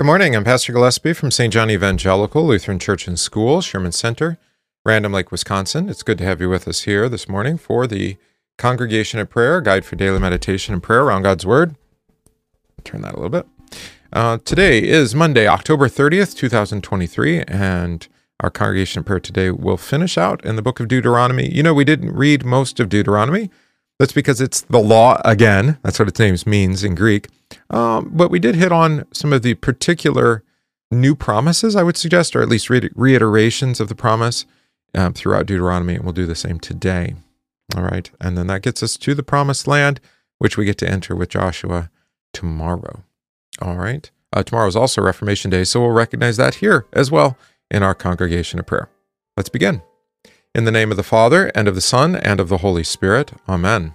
Good morning. I'm Pastor Gillespie from St. John Evangelical Lutheran Church and School, Sherman Center, Random Lake, Wisconsin. It's good to have you with us here this morning for the Congregation of Prayer, Guide for Daily Meditation and Prayer around God's Word. Turn that a little bit. Uh, today is Monday, October 30th, 2023, and our Congregation of Prayer today will finish out in the book of Deuteronomy. You know, we didn't read most of Deuteronomy. That's because it's the law again. That's what its name means in Greek. Um, but we did hit on some of the particular new promises, I would suggest, or at least re- reiterations of the promise um, throughout Deuteronomy, and we'll do the same today. All right. And then that gets us to the promised land, which we get to enter with Joshua tomorrow. All right. Uh, tomorrow is also Reformation Day, so we'll recognize that here as well in our congregation of prayer. Let's begin. In the name of the Father, and of the Son, and of the Holy Spirit. Amen.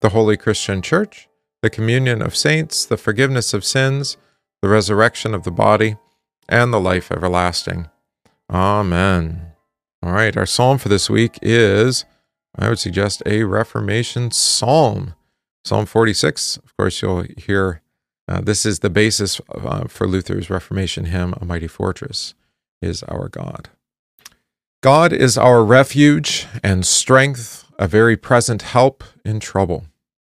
the holy Christian Church, the communion of saints, the forgiveness of sins, the resurrection of the body, and the life everlasting. Amen. All right, our psalm for this week is, I would suggest, a Reformation psalm. Psalm 46. Of course, you'll hear uh, this is the basis uh, for Luther's Reformation hymn, A Mighty Fortress is Our God. God is our refuge and strength, a very present help in trouble.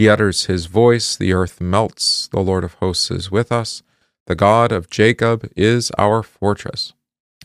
He utters his voice, the earth melts. The Lord of hosts is with us. The God of Jacob is our fortress.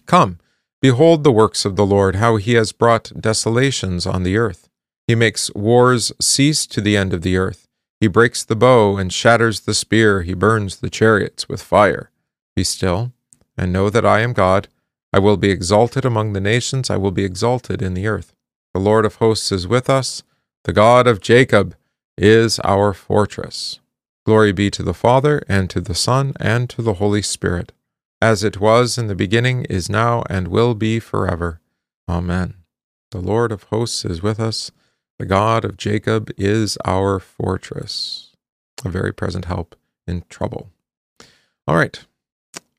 Come, behold the works of the Lord, how he has brought desolations on the earth. He makes wars cease to the end of the earth. He breaks the bow and shatters the spear. He burns the chariots with fire. Be still, and know that I am God. I will be exalted among the nations. I will be exalted in the earth. The Lord of hosts is with us. The God of Jacob is our fortress. Glory be to the Father, and to the Son, and to the Holy Spirit, as it was in the beginning, is now, and will be forever. Amen. The Lord of hosts is with us. The God of Jacob is our fortress, a very present help in trouble. All right.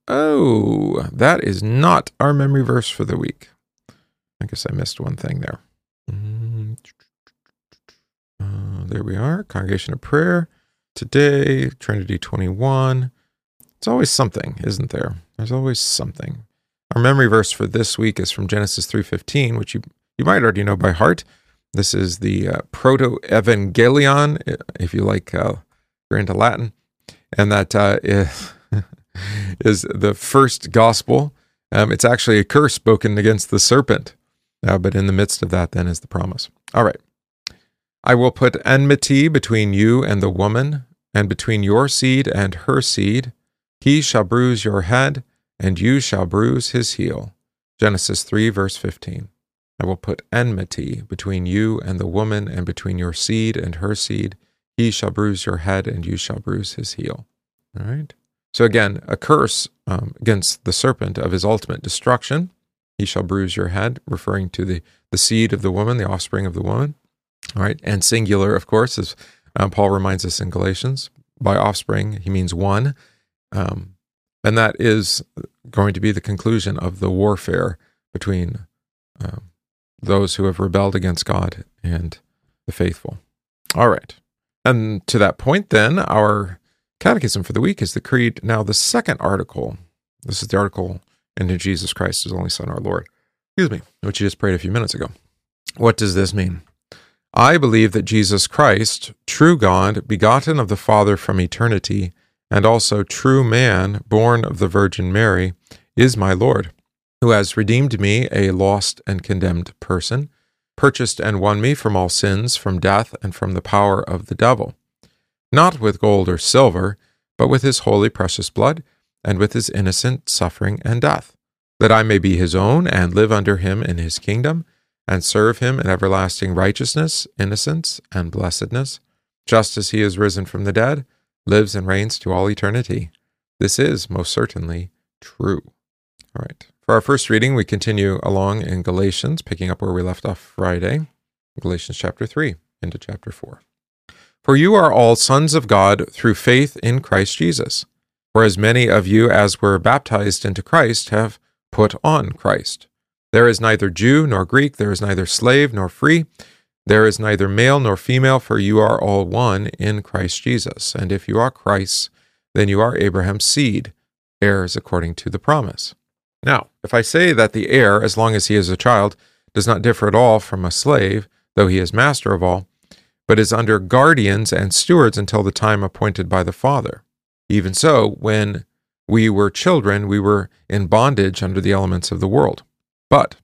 Oh, that is not our memory verse for the week. I guess I missed one thing there. Uh, there we are. Congregation of Prayer. Today, Trinity 21. It's always something, isn't there? There's always something. Our memory verse for this week is from Genesis 3:15, which you you might already know by heart. This is the uh, Protoevangelium, if you like, uh, you're into Latin, and that uh, is, is the first gospel. Um, it's actually a curse spoken against the serpent. Uh, but in the midst of that, then is the promise. All right. I will put enmity between you and the woman, and between your seed and her seed. He shall bruise your head, and you shall bruise his heel. Genesis 3, verse 15. I will put enmity between you and the woman, and between your seed and her seed. He shall bruise your head, and you shall bruise his heel. All right. So again, a curse um, against the serpent of his ultimate destruction he shall bruise your head, referring to the, the seed of the woman, the offspring of the woman. All right. And singular, of course, as um, Paul reminds us in Galatians, by offspring, he means one. Um, and that is going to be the conclusion of the warfare between um, those who have rebelled against God and the faithful. All right. And to that point, then, our catechism for the week is the Creed. Now, the second article, this is the article and to Jesus Christ, his only Son, our Lord. Excuse me, which you just prayed a few minutes ago. What does this mean? I believe that Jesus Christ, true God, begotten of the Father from eternity, and also true man, born of the Virgin Mary, is my Lord, who has redeemed me, a lost and condemned person, purchased and won me from all sins, from death, and from the power of the devil, not with gold or silver, but with his holy precious blood, and with his innocent suffering and death, that I may be his own and live under him in his kingdom, and serve him in everlasting righteousness, innocence, and blessedness, just as he is risen from the dead, lives and reigns to all eternity. This is most certainly true. All right. For our first reading, we continue along in Galatians, picking up where we left off Friday, Galatians chapter 3 into chapter 4. For you are all sons of God through faith in Christ Jesus. For as many of you as were baptized into Christ have put on Christ. There is neither Jew nor Greek, there is neither slave nor free, there is neither male nor female, for you are all one in Christ Jesus. And if you are Christ's, then you are Abraham's seed, heirs according to the promise. Now, if I say that the heir, as long as he is a child, does not differ at all from a slave, though he is master of all, but is under guardians and stewards until the time appointed by the father. Even so, when we were children, we were in bondage under the elements of the world. But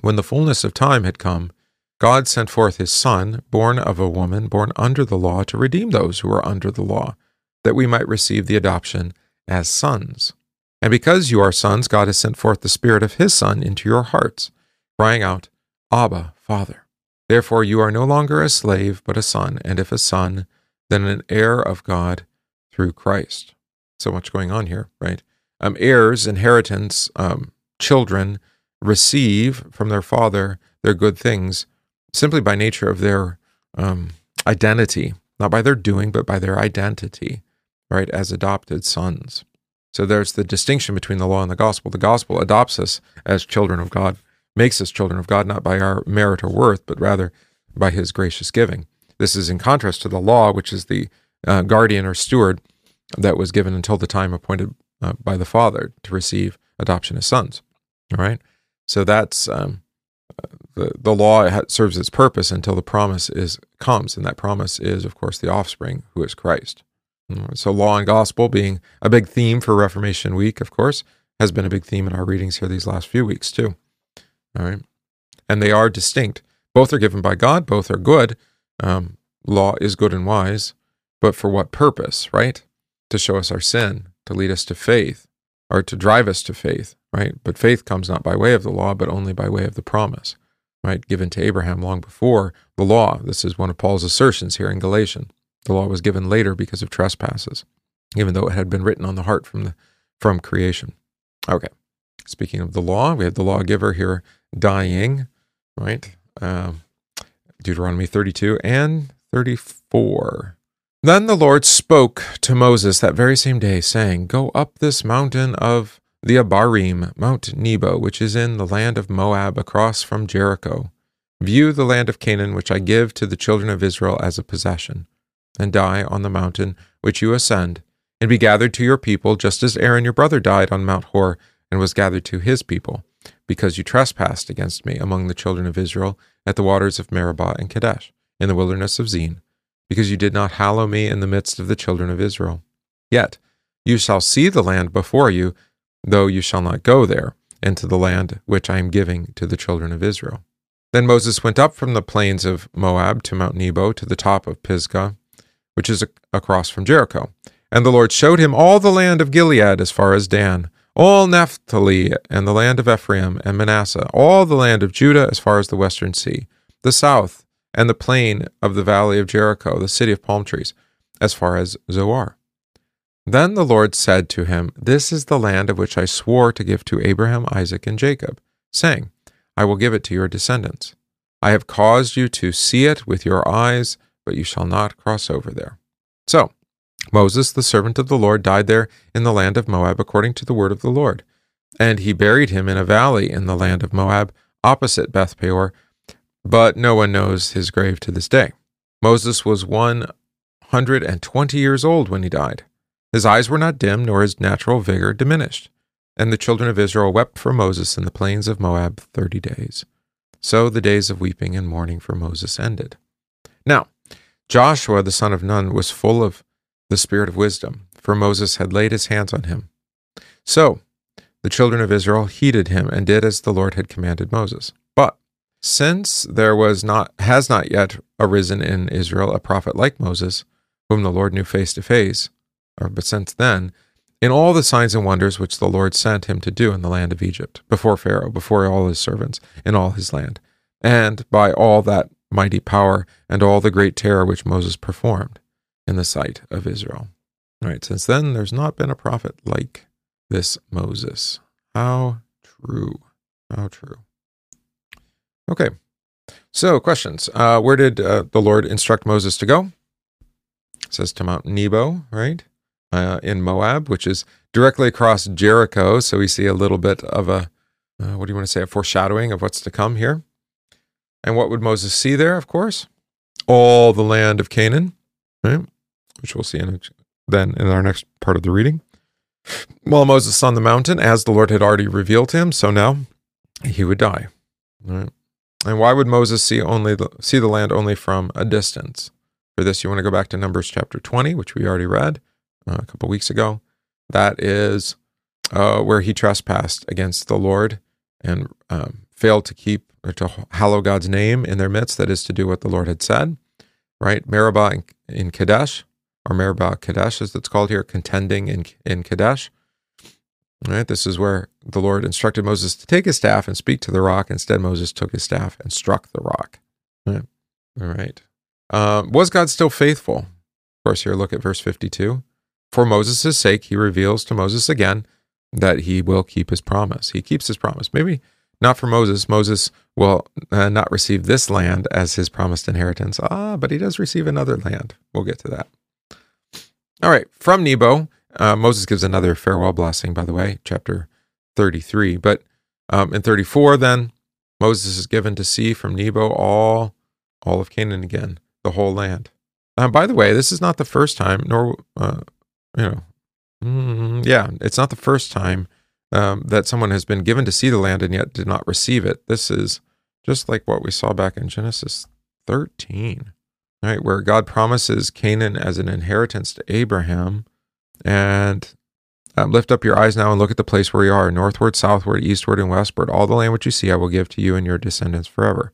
when the fullness of time had come, God sent forth his Son, born of a woman, born under the law, to redeem those who are under the law, that we might receive the adoption as sons. And because you are sons, God has sent forth the Spirit of his Son into your hearts, crying out, Abba, Father. Therefore you are no longer a slave, but a son, and if a son, then an heir of God through Christ. So much going on here, right? Um, heirs, inheritance, um, children receive from their father their good things simply by nature of their um, identity, not by their doing, but by their identity, right, as adopted sons. So there's the distinction between the law and the gospel. The gospel adopts us as children of God, makes us children of God, not by our merit or worth, but rather by his gracious giving. This is in contrast to the law, which is the uh, guardian or steward that was given until the time appointed uh, by the Father to receive adoption as sons. All right. So that's um, the the law serves its purpose until the promise is comes, and that promise is, of course, the offspring who is Christ. So, law and gospel being a big theme for Reformation Week, of course, has been a big theme in our readings here these last few weeks too. All right, and they are distinct. Both are given by God. Both are good. Um, law is good and wise, but for what purpose? Right? To show us our sin, to lead us to faith, or to drive us to faith. Right? But faith comes not by way of the law, but only by way of the promise. Right? Given to Abraham long before the law. This is one of Paul's assertions here in Galatians. The law was given later because of trespasses, even though it had been written on the heart from the from creation. Okay. Speaking of the law, we have the lawgiver here dying, right? Um, Deuteronomy 32 and 34. Then the Lord spoke to Moses that very same day, saying, Go up this mountain of the Abarim, Mount Nebo, which is in the land of Moab, across from Jericho. View the land of Canaan, which I give to the children of Israel as a possession and die on the mountain which you ascend, and be gathered to your people, just as Aaron your brother died on Mount Hor and was gathered to his people, because you trespassed against me among the children of Israel at the waters of Meribah and Kadesh, in the wilderness of Zin, because you did not hallow me in the midst of the children of Israel. Yet you shall see the land before you, though you shall not go there, into the land which I am giving to the children of Israel. Then Moses went up from the plains of Moab to Mount Nebo to the top of Pisgah which is across from Jericho. And the Lord showed him all the land of Gilead as far as Dan, all Naphtali and the land of Ephraim and Manasseh, all the land of Judah as far as the western sea, the south and the plain of the valley of Jericho, the city of palm trees, as far as Zoar. Then the Lord said to him, This is the land of which I swore to give to Abraham, Isaac, and Jacob, saying, I will give it to your descendants. I have caused you to see it with your eyes but you shall not cross over there. So, Moses, the servant of the Lord, died there in the land of Moab according to the word of the Lord. And he buried him in a valley in the land of Moab, opposite Beth Peor, but no one knows his grave to this day. Moses was one hundred and twenty years old when he died. His eyes were not dim, nor his natural vigor diminished. And the children of Israel wept for Moses in the plains of Moab thirty days. So the days of weeping and mourning for Moses ended. Now, Joshua, the son of Nun, was full of the spirit of wisdom, for Moses had laid his hands on him. So the children of Israel heeded him and did as the Lord had commanded Moses. Since there was not has not yet arisen in Israel a prophet like Moses, whom the Lord knew face to face, or but since then, in all the signs and wonders which the Lord sent him to do in the land of Egypt, before Pharaoh, before all his servants, in all his land, and by all that mighty power and all the great terror which Moses performed in the sight of Israel. All right, since then there's not been a prophet like this Moses. How true. How true. Okay. So, questions. Uh, where did uh, the Lord instruct Moses to go? It says to Mount Nebo, right? Uh, in Moab, which is directly across Jericho. So we see a little bit of a, uh, what do you want to say, a foreshadowing of what's to come here. And what would Moses see there, of course? All the land of Canaan, right? Which we'll see in then in our next part of the reading. While Moses on the mountain, as the Lord had already revealed him, so now he would die. Right? And why would Moses see only the, see the land only from a distance? For this, you want to go back to Numbers chapter 20, which we already read uh, a couple weeks ago. That is uh, where he trespassed against the Lord and um, failed to keep or to hallow God's name in their midst. That is to do what the Lord had said, right? Meribah in, in Kadesh, or Meribah Kadesh, as it's called here, contending in, in Kadesh. All right, this is where the Lord instructed Moses to take his staff and speak to the rock. Instead, Moses took his staff and struck the rock. All right. All right. Uh, was God still faithful? Of course, here look at verse 52. For Moses' sake, he reveals to Moses again that he will keep his promise. He keeps his promise. Maybe not for Moses. Moses will uh, not receive this land as his promised inheritance. Ah, but he does receive another land. We'll get to that. All right, from Nebo, uh, Moses gives another farewell blessing, by the way, chapter 33. But um, in 34, then, Moses is given to see from Nebo all, all of Canaan again, the whole land. Uh, by the way, this is not the first time, nor, uh, you know, mm, yeah, it's not the first time um, that someone has been given to see the land and yet did not receive it. This is just like what we saw back in Genesis 13 right? Where God promises Canaan as an inheritance to Abraham. And um, lift up your eyes now and look at the place where you are northward, southward, eastward, and westward. All the land which you see, I will give to you and your descendants forever.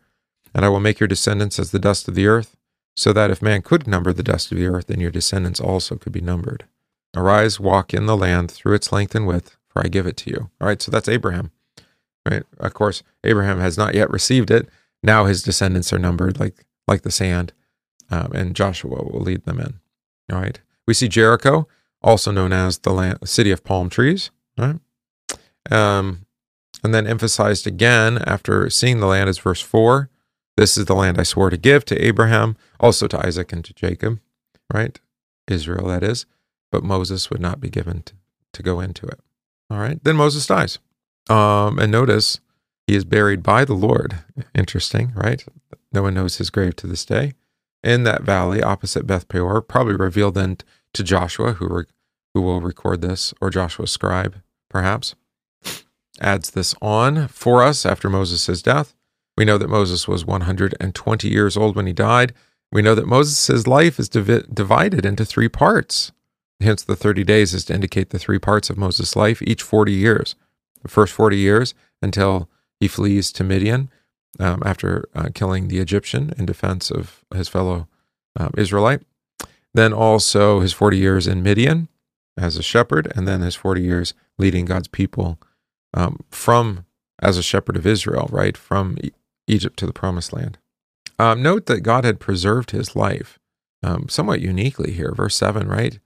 And I will make your descendants as the dust of the earth, so that if man could number the dust of the earth, then your descendants also could be numbered. Arise, walk in the land through its length and width, for I give it to you. All right, so that's Abraham. Right? Of course, Abraham has not yet received it. Now his descendants are numbered like like the sand um, and Joshua will lead them in. All right. We see Jericho, also known as the land, city of palm trees. Right. Um, and then emphasized again after seeing the land is verse four. This is the land I swore to give to Abraham, also to Isaac and to Jacob. Right. Israel, that is. But Moses would not be given to, to go into it. All right. Then Moses dies. Um, and notice he is buried by the Lord. Interesting, right? No one knows his grave to this day in that valley opposite Beth Peor, probably revealed then to Joshua, who, re- who will record this, or Joshua's scribe, perhaps, adds this on for us after Moses' death. We know that Moses was 120 years old when he died. We know that Moses' life is divi- divided into three parts. Hence, the 30 days is to indicate the three parts of Moses' life, each 40 years. The first 40 years until he flees to Midian, um, after uh, killing the Egyptian in defense of his fellow um, Israelite. Then also his 40 years in Midian as a shepherd, and then his 40 years leading God's people um, from as a shepherd of Israel, right, from e- Egypt to the promised land. Um, note that God had preserved his life um, somewhat uniquely here. Verse 7, right?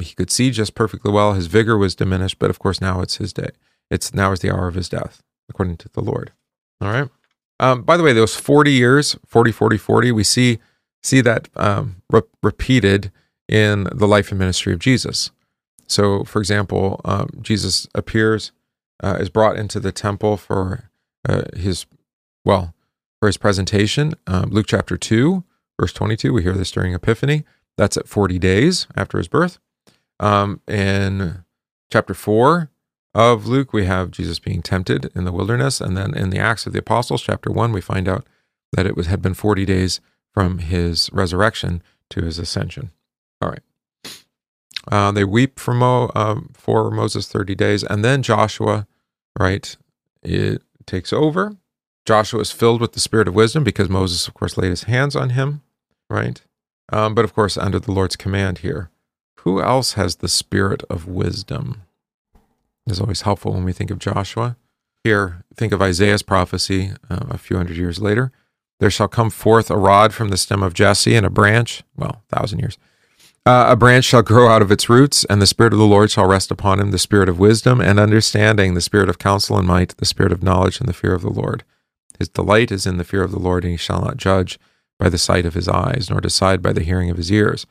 He could see just perfectly well. His vigor was diminished, but of course now it's his day. It's now is the hour of his death, according to the Lord. All right. Um, by the way, those 40 years, 40, 40, 40, we see see that um, re- repeated in the life and ministry of Jesus. So, for example, um, Jesus appears, uh, is brought into the temple for uh, his, well, for his presentation. Um, Luke chapter 2, verse 22, we hear this during Epiphany. That's at 40 days after his birth. Um, in chapter 4, of Luke, we have Jesus being tempted in the wilderness. And then in the Acts of the Apostles, chapter 1, we find out that it was, had been 40 days from his resurrection to his ascension. All right. Uh, they weep for, Mo, um, for Moses 30 days. And then Joshua right, it takes over. Joshua is filled with the spirit of wisdom because Moses, of course, laid his hands on him, right? Um, but of course, under the Lord's command here. Who else has the spirit of wisdom? Is always helpful when we think of Joshua. Here, think of Isaiah's prophecy uh, a few hundred years later. There shall come forth a rod from the stem of Jesse, and a branch, well, a thousand years. Uh, a branch shall grow out of its roots, and the Spirit of the Lord shall rest upon him the Spirit of wisdom and understanding, the Spirit of counsel and might, the Spirit of knowledge and the fear of the Lord. His delight is in the fear of the Lord, and he shall not judge by the sight of his eyes, nor decide by the hearing of his ears,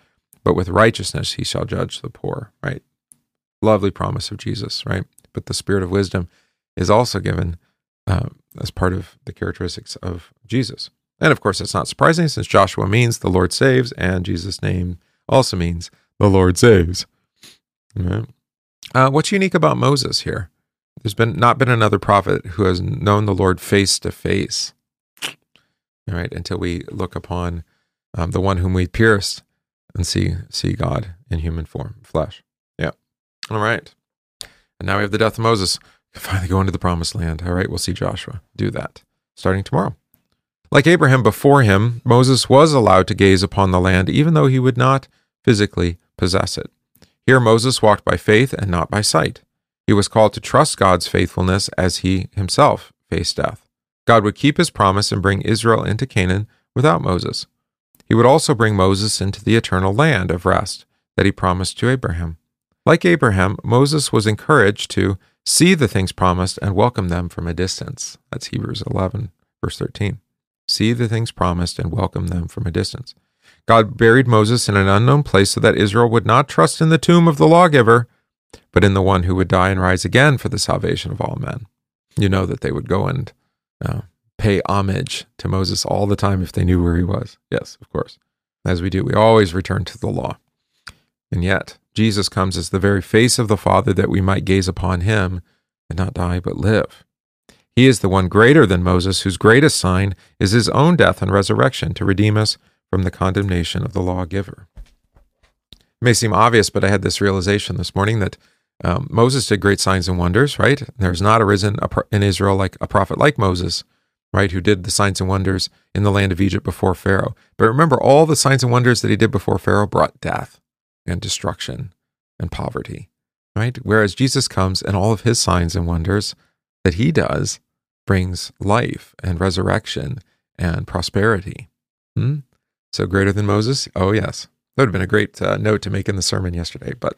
but with righteousness he shall judge the poor, right? Lovely promise of Jesus, right? But the Spirit of wisdom is also given uh, as part of the characteristics of Jesus. And of course, it's not surprising since Joshua means the Lord saves, and Jesus' name also means the Lord saves. Right. Uh, what's unique about Moses here? There's been not been another prophet who has known the Lord face to face. All right, until we look upon um, the one whom we pierced and see see God in human form, flesh. Yeah. All right. And now we have the death of Moses. Finally go into the promised land. All right, we'll see Joshua do that starting tomorrow. Like Abraham before him, Moses was allowed to gaze upon the land, even though he would not physically possess it. Here, Moses walked by faith and not by sight. He was called to trust God's faithfulness as he himself faced death. God would keep his promise and bring Israel into Canaan without Moses. He would also bring Moses into the eternal land of rest that he promised to Abraham. Like Abraham, Moses was encouraged to see the things promised and welcome them from a distance. That's Hebrews 11, verse 13 see the things promised, and welcome them from a distance. God buried Moses in an unknown place so that Israel would not trust in the tomb of the lawgiver, but in the one who would die and rise again for the salvation of all men. You know that they would go and uh, pay homage to Moses all the time if they knew where he was. Yes, of course. As we do, we always return to the law. And yet, Jesus comes as the very face of the Father that we might gaze upon him and not die but live. He is the one greater than Moses, whose greatest sign is his own death and resurrection to redeem us from the condemnation of the lawgiver. It may seem obvious, but I had this realization this morning that um, Moses did great signs and wonders, right? There's not arisen in Israel like a prophet like Moses, right, who did the signs and wonders in the land of Egypt before Pharaoh. But remember, all the signs and wonders that he did before Pharaoh brought death and destruction and poverty, right? Whereas Jesus comes and all of his signs and wonders that he does brings life and resurrection and prosperity. Hmm? So greater than Moses? Oh, yes. That would have been a great uh, note to make in the sermon yesterday, but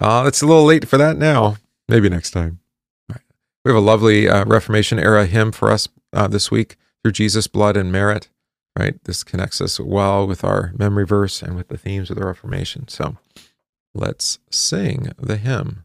uh, it's a little late for that now. Maybe next time. Right. We have a lovely uh, Reformation era hymn for us uh, this week through Jesus' blood and merit. Right. This connects us well with our memory verse and with the themes of the Reformation. So let's sing the hymn.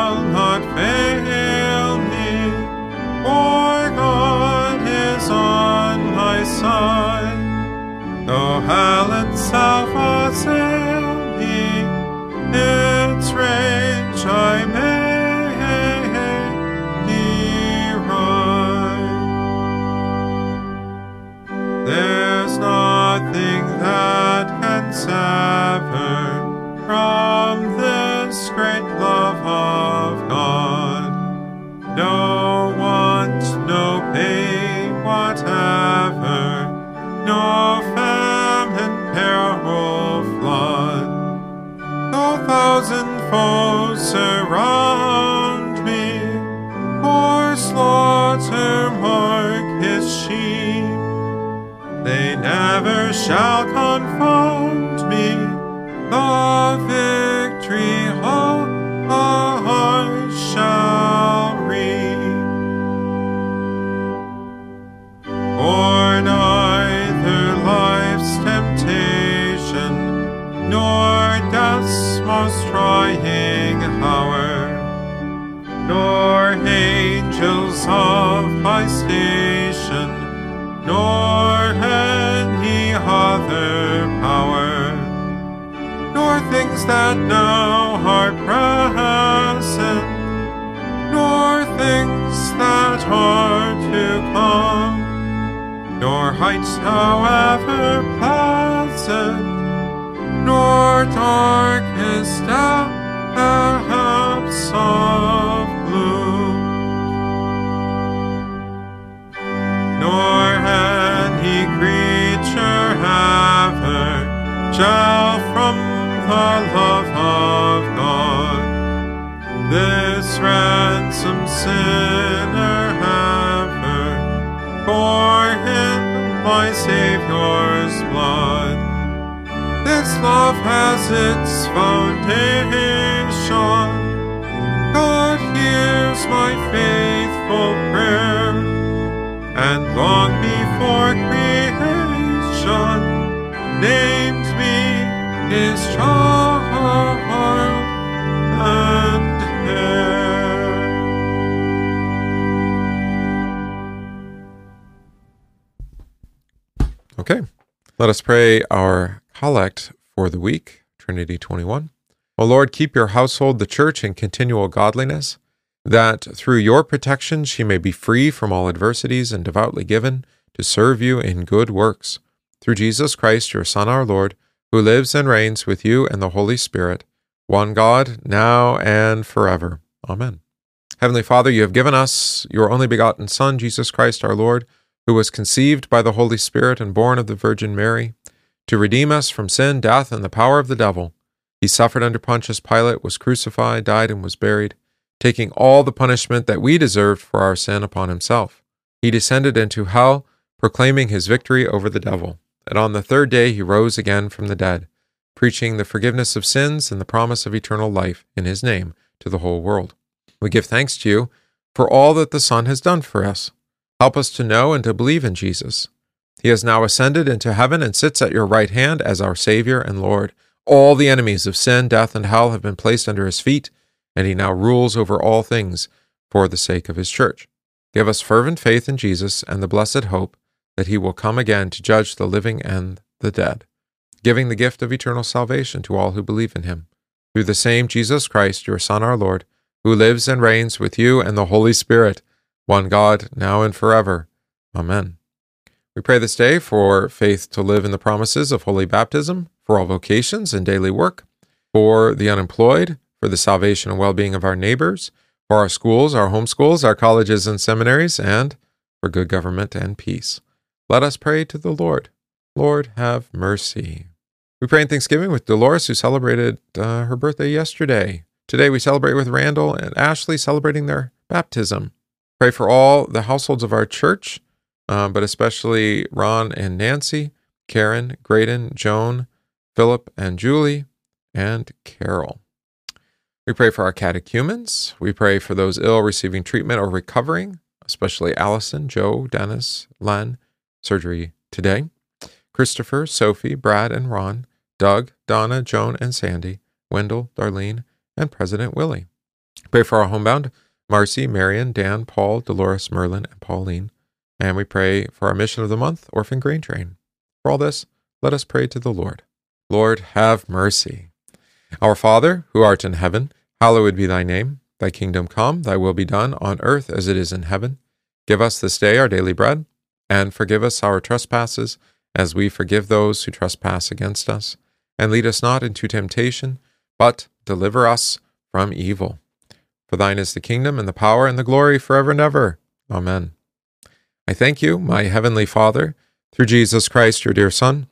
nor heights however pleasant, nor darkest depths of gloom, nor any creature ever shall from the love of God this ransom sinner my Savior's blood. This love has its foundation. God hears my faithful prayer, and long before let us pray our collect for the week, Trinity 21. O Lord, keep your household, the church, in continual godliness, that through your protection she may be free from all adversities and devoutly given to serve you in good works. Through Jesus Christ, your Son, our Lord, who lives and reigns with you and the Holy Spirit, one God, now and forever. Amen. Heavenly Father, you have given us your only begotten Son, Jesus Christ our Lord, who was conceived by the Holy Spirit and born of the Virgin Mary, to redeem us from sin, death, and the power of the devil. He suffered under Pontius Pilate, was crucified, died, and was buried, taking all the punishment that we deserved for our sin upon himself. He descended into hell, proclaiming his victory over the devil. And on the third day he rose again from the dead, preaching the forgiveness of sins and the promise of eternal life in his name to the whole world. We give thanks to you for all that the Son has done for us. Help us to know and to believe in Jesus. He has now ascended into heaven and sits at your right hand as our Savior and Lord. All the enemies of sin, death, and hell have been placed under his feet, and he now rules over all things for the sake of his church. Give us fervent faith in Jesus and the blessed hope that he will come again to judge the living and the dead, giving the gift of eternal salvation to all who believe in him. Through the same Jesus Christ, your Son, our Lord, who lives and reigns with you and the Holy Spirit, one God, now and forever. Amen. We pray this day for faith to live in the promises of holy baptism, for all vocations and daily work, for the unemployed, for the salvation and well being of our neighbors, for our schools, our homeschools, our colleges and seminaries, and for good government and peace. Let us pray to the Lord. Lord, have mercy. We pray in Thanksgiving with Dolores, who celebrated uh, her birthday yesterday. Today we celebrate with Randall and Ashley celebrating their baptism. Pray for all the households of our church, uh, but especially Ron and Nancy, Karen, Graydon, Joan, Philip and Julie, and Carol. We pray for our catechumens. We pray for those ill receiving treatment or recovering, especially Allison, Joe, Dennis, Len, surgery today, Christopher, Sophie, Brad, and Ron, Doug, Donna, Joan, and Sandy, Wendell, Darlene, and President Willie. Pray for our homebound Marcy, Marion, Dan, Paul, Dolores, Merlin, and Pauline. And we pray for our mission of the month, Orphan Grain Train. For all this, let us pray to the Lord. Lord, have mercy. Our Father, who art in heaven, hallowed be thy name. Thy kingdom come, thy will be done, on earth as it is in heaven. Give us this day our daily bread, and forgive us our trespasses, as we forgive those who trespass against us. And lead us not into temptation, but deliver us from evil. For thine is the kingdom, and the power, and the glory forever and ever. Amen. I thank you, my heavenly Father, through Jesus Christ, your dear Son,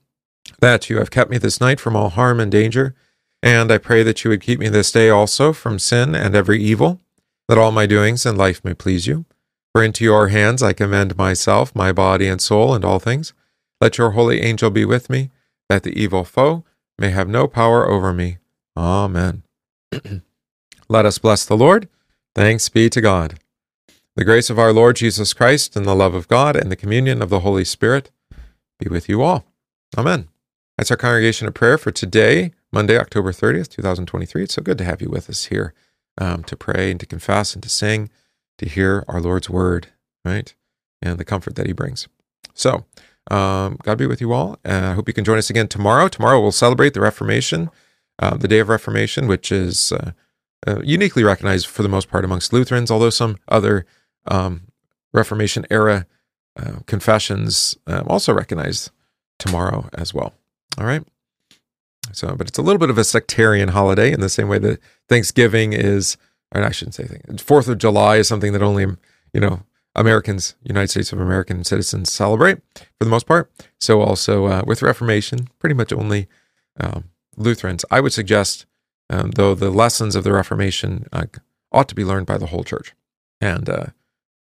that you have kept me this night from all harm and danger And I pray that you would keep me this day also from sin and every evil, that all my doings in life may please you. For into your hands I commend myself, my body and soul, and all things. Let your holy angel be with me, that the evil foe may have no power over me. Amen. Let us bless the Lord. Thanks be to God. The grace of our Lord Jesus Christ and the love of God and the communion of the Holy Spirit be with you all. Amen. That's our congregation of prayer for today, Monday, October 30th, 2023. It's so good to have you with us here um, to pray and to confess and to sing, to hear our Lord's word, right? And the comfort that he brings. So, um, God be with you all. Uh, I hope you can join us again tomorrow. Tomorrow we'll celebrate the Reformation, uh, the Day of Reformation, which is uh, uh, uniquely recognized for the most part amongst Lutherans, although some other um, Reformation era uh, confessions um, also recognize tomorrow as well. All right. So, but it's a little bit of a sectarian holiday in the same way that Thanksgiving is, or I shouldn't say thing. Fourth of July is something that only, you know, Americans, United States of American citizens celebrate for the most part. So also uh, with Reformation, pretty much only um, Lutherans. I would suggest, um, though, the lessons of the Reformation uh, ought to be learned by the whole church. And uh,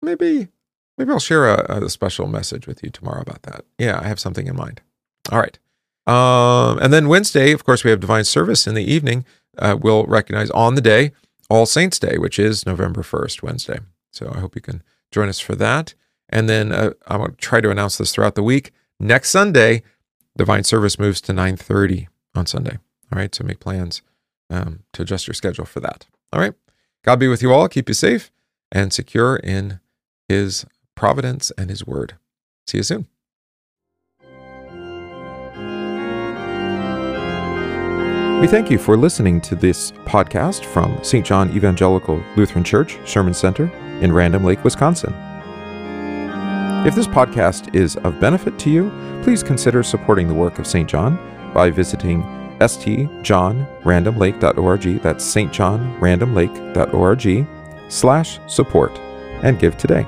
maybe, maybe I'll share a, a special message with you tomorrow about that. Yeah, I have something in mind. All right. Um, and then Wednesday, of course, we have divine service in the evening. Uh, we'll recognize on the day All Saints Day, which is November 1st, Wednesday. So I hope you can join us for that. And then uh, I'm going to try to announce this throughout the week. Next Sunday, divine service moves to 9:30 on Sunday. All right, so make plans um, to adjust your schedule for that. All right, God be with you all. Keep you safe and secure in His providence and His word. See you soon. We thank you for listening to this podcast from St. John Evangelical Lutheran Church, Sherman Center in Random Lake, Wisconsin. If this podcast is of benefit to you, please consider supporting the work of St. John by visiting stjohnrandomlake.org, that's stjohnrandomlake.org, slash support, and give today.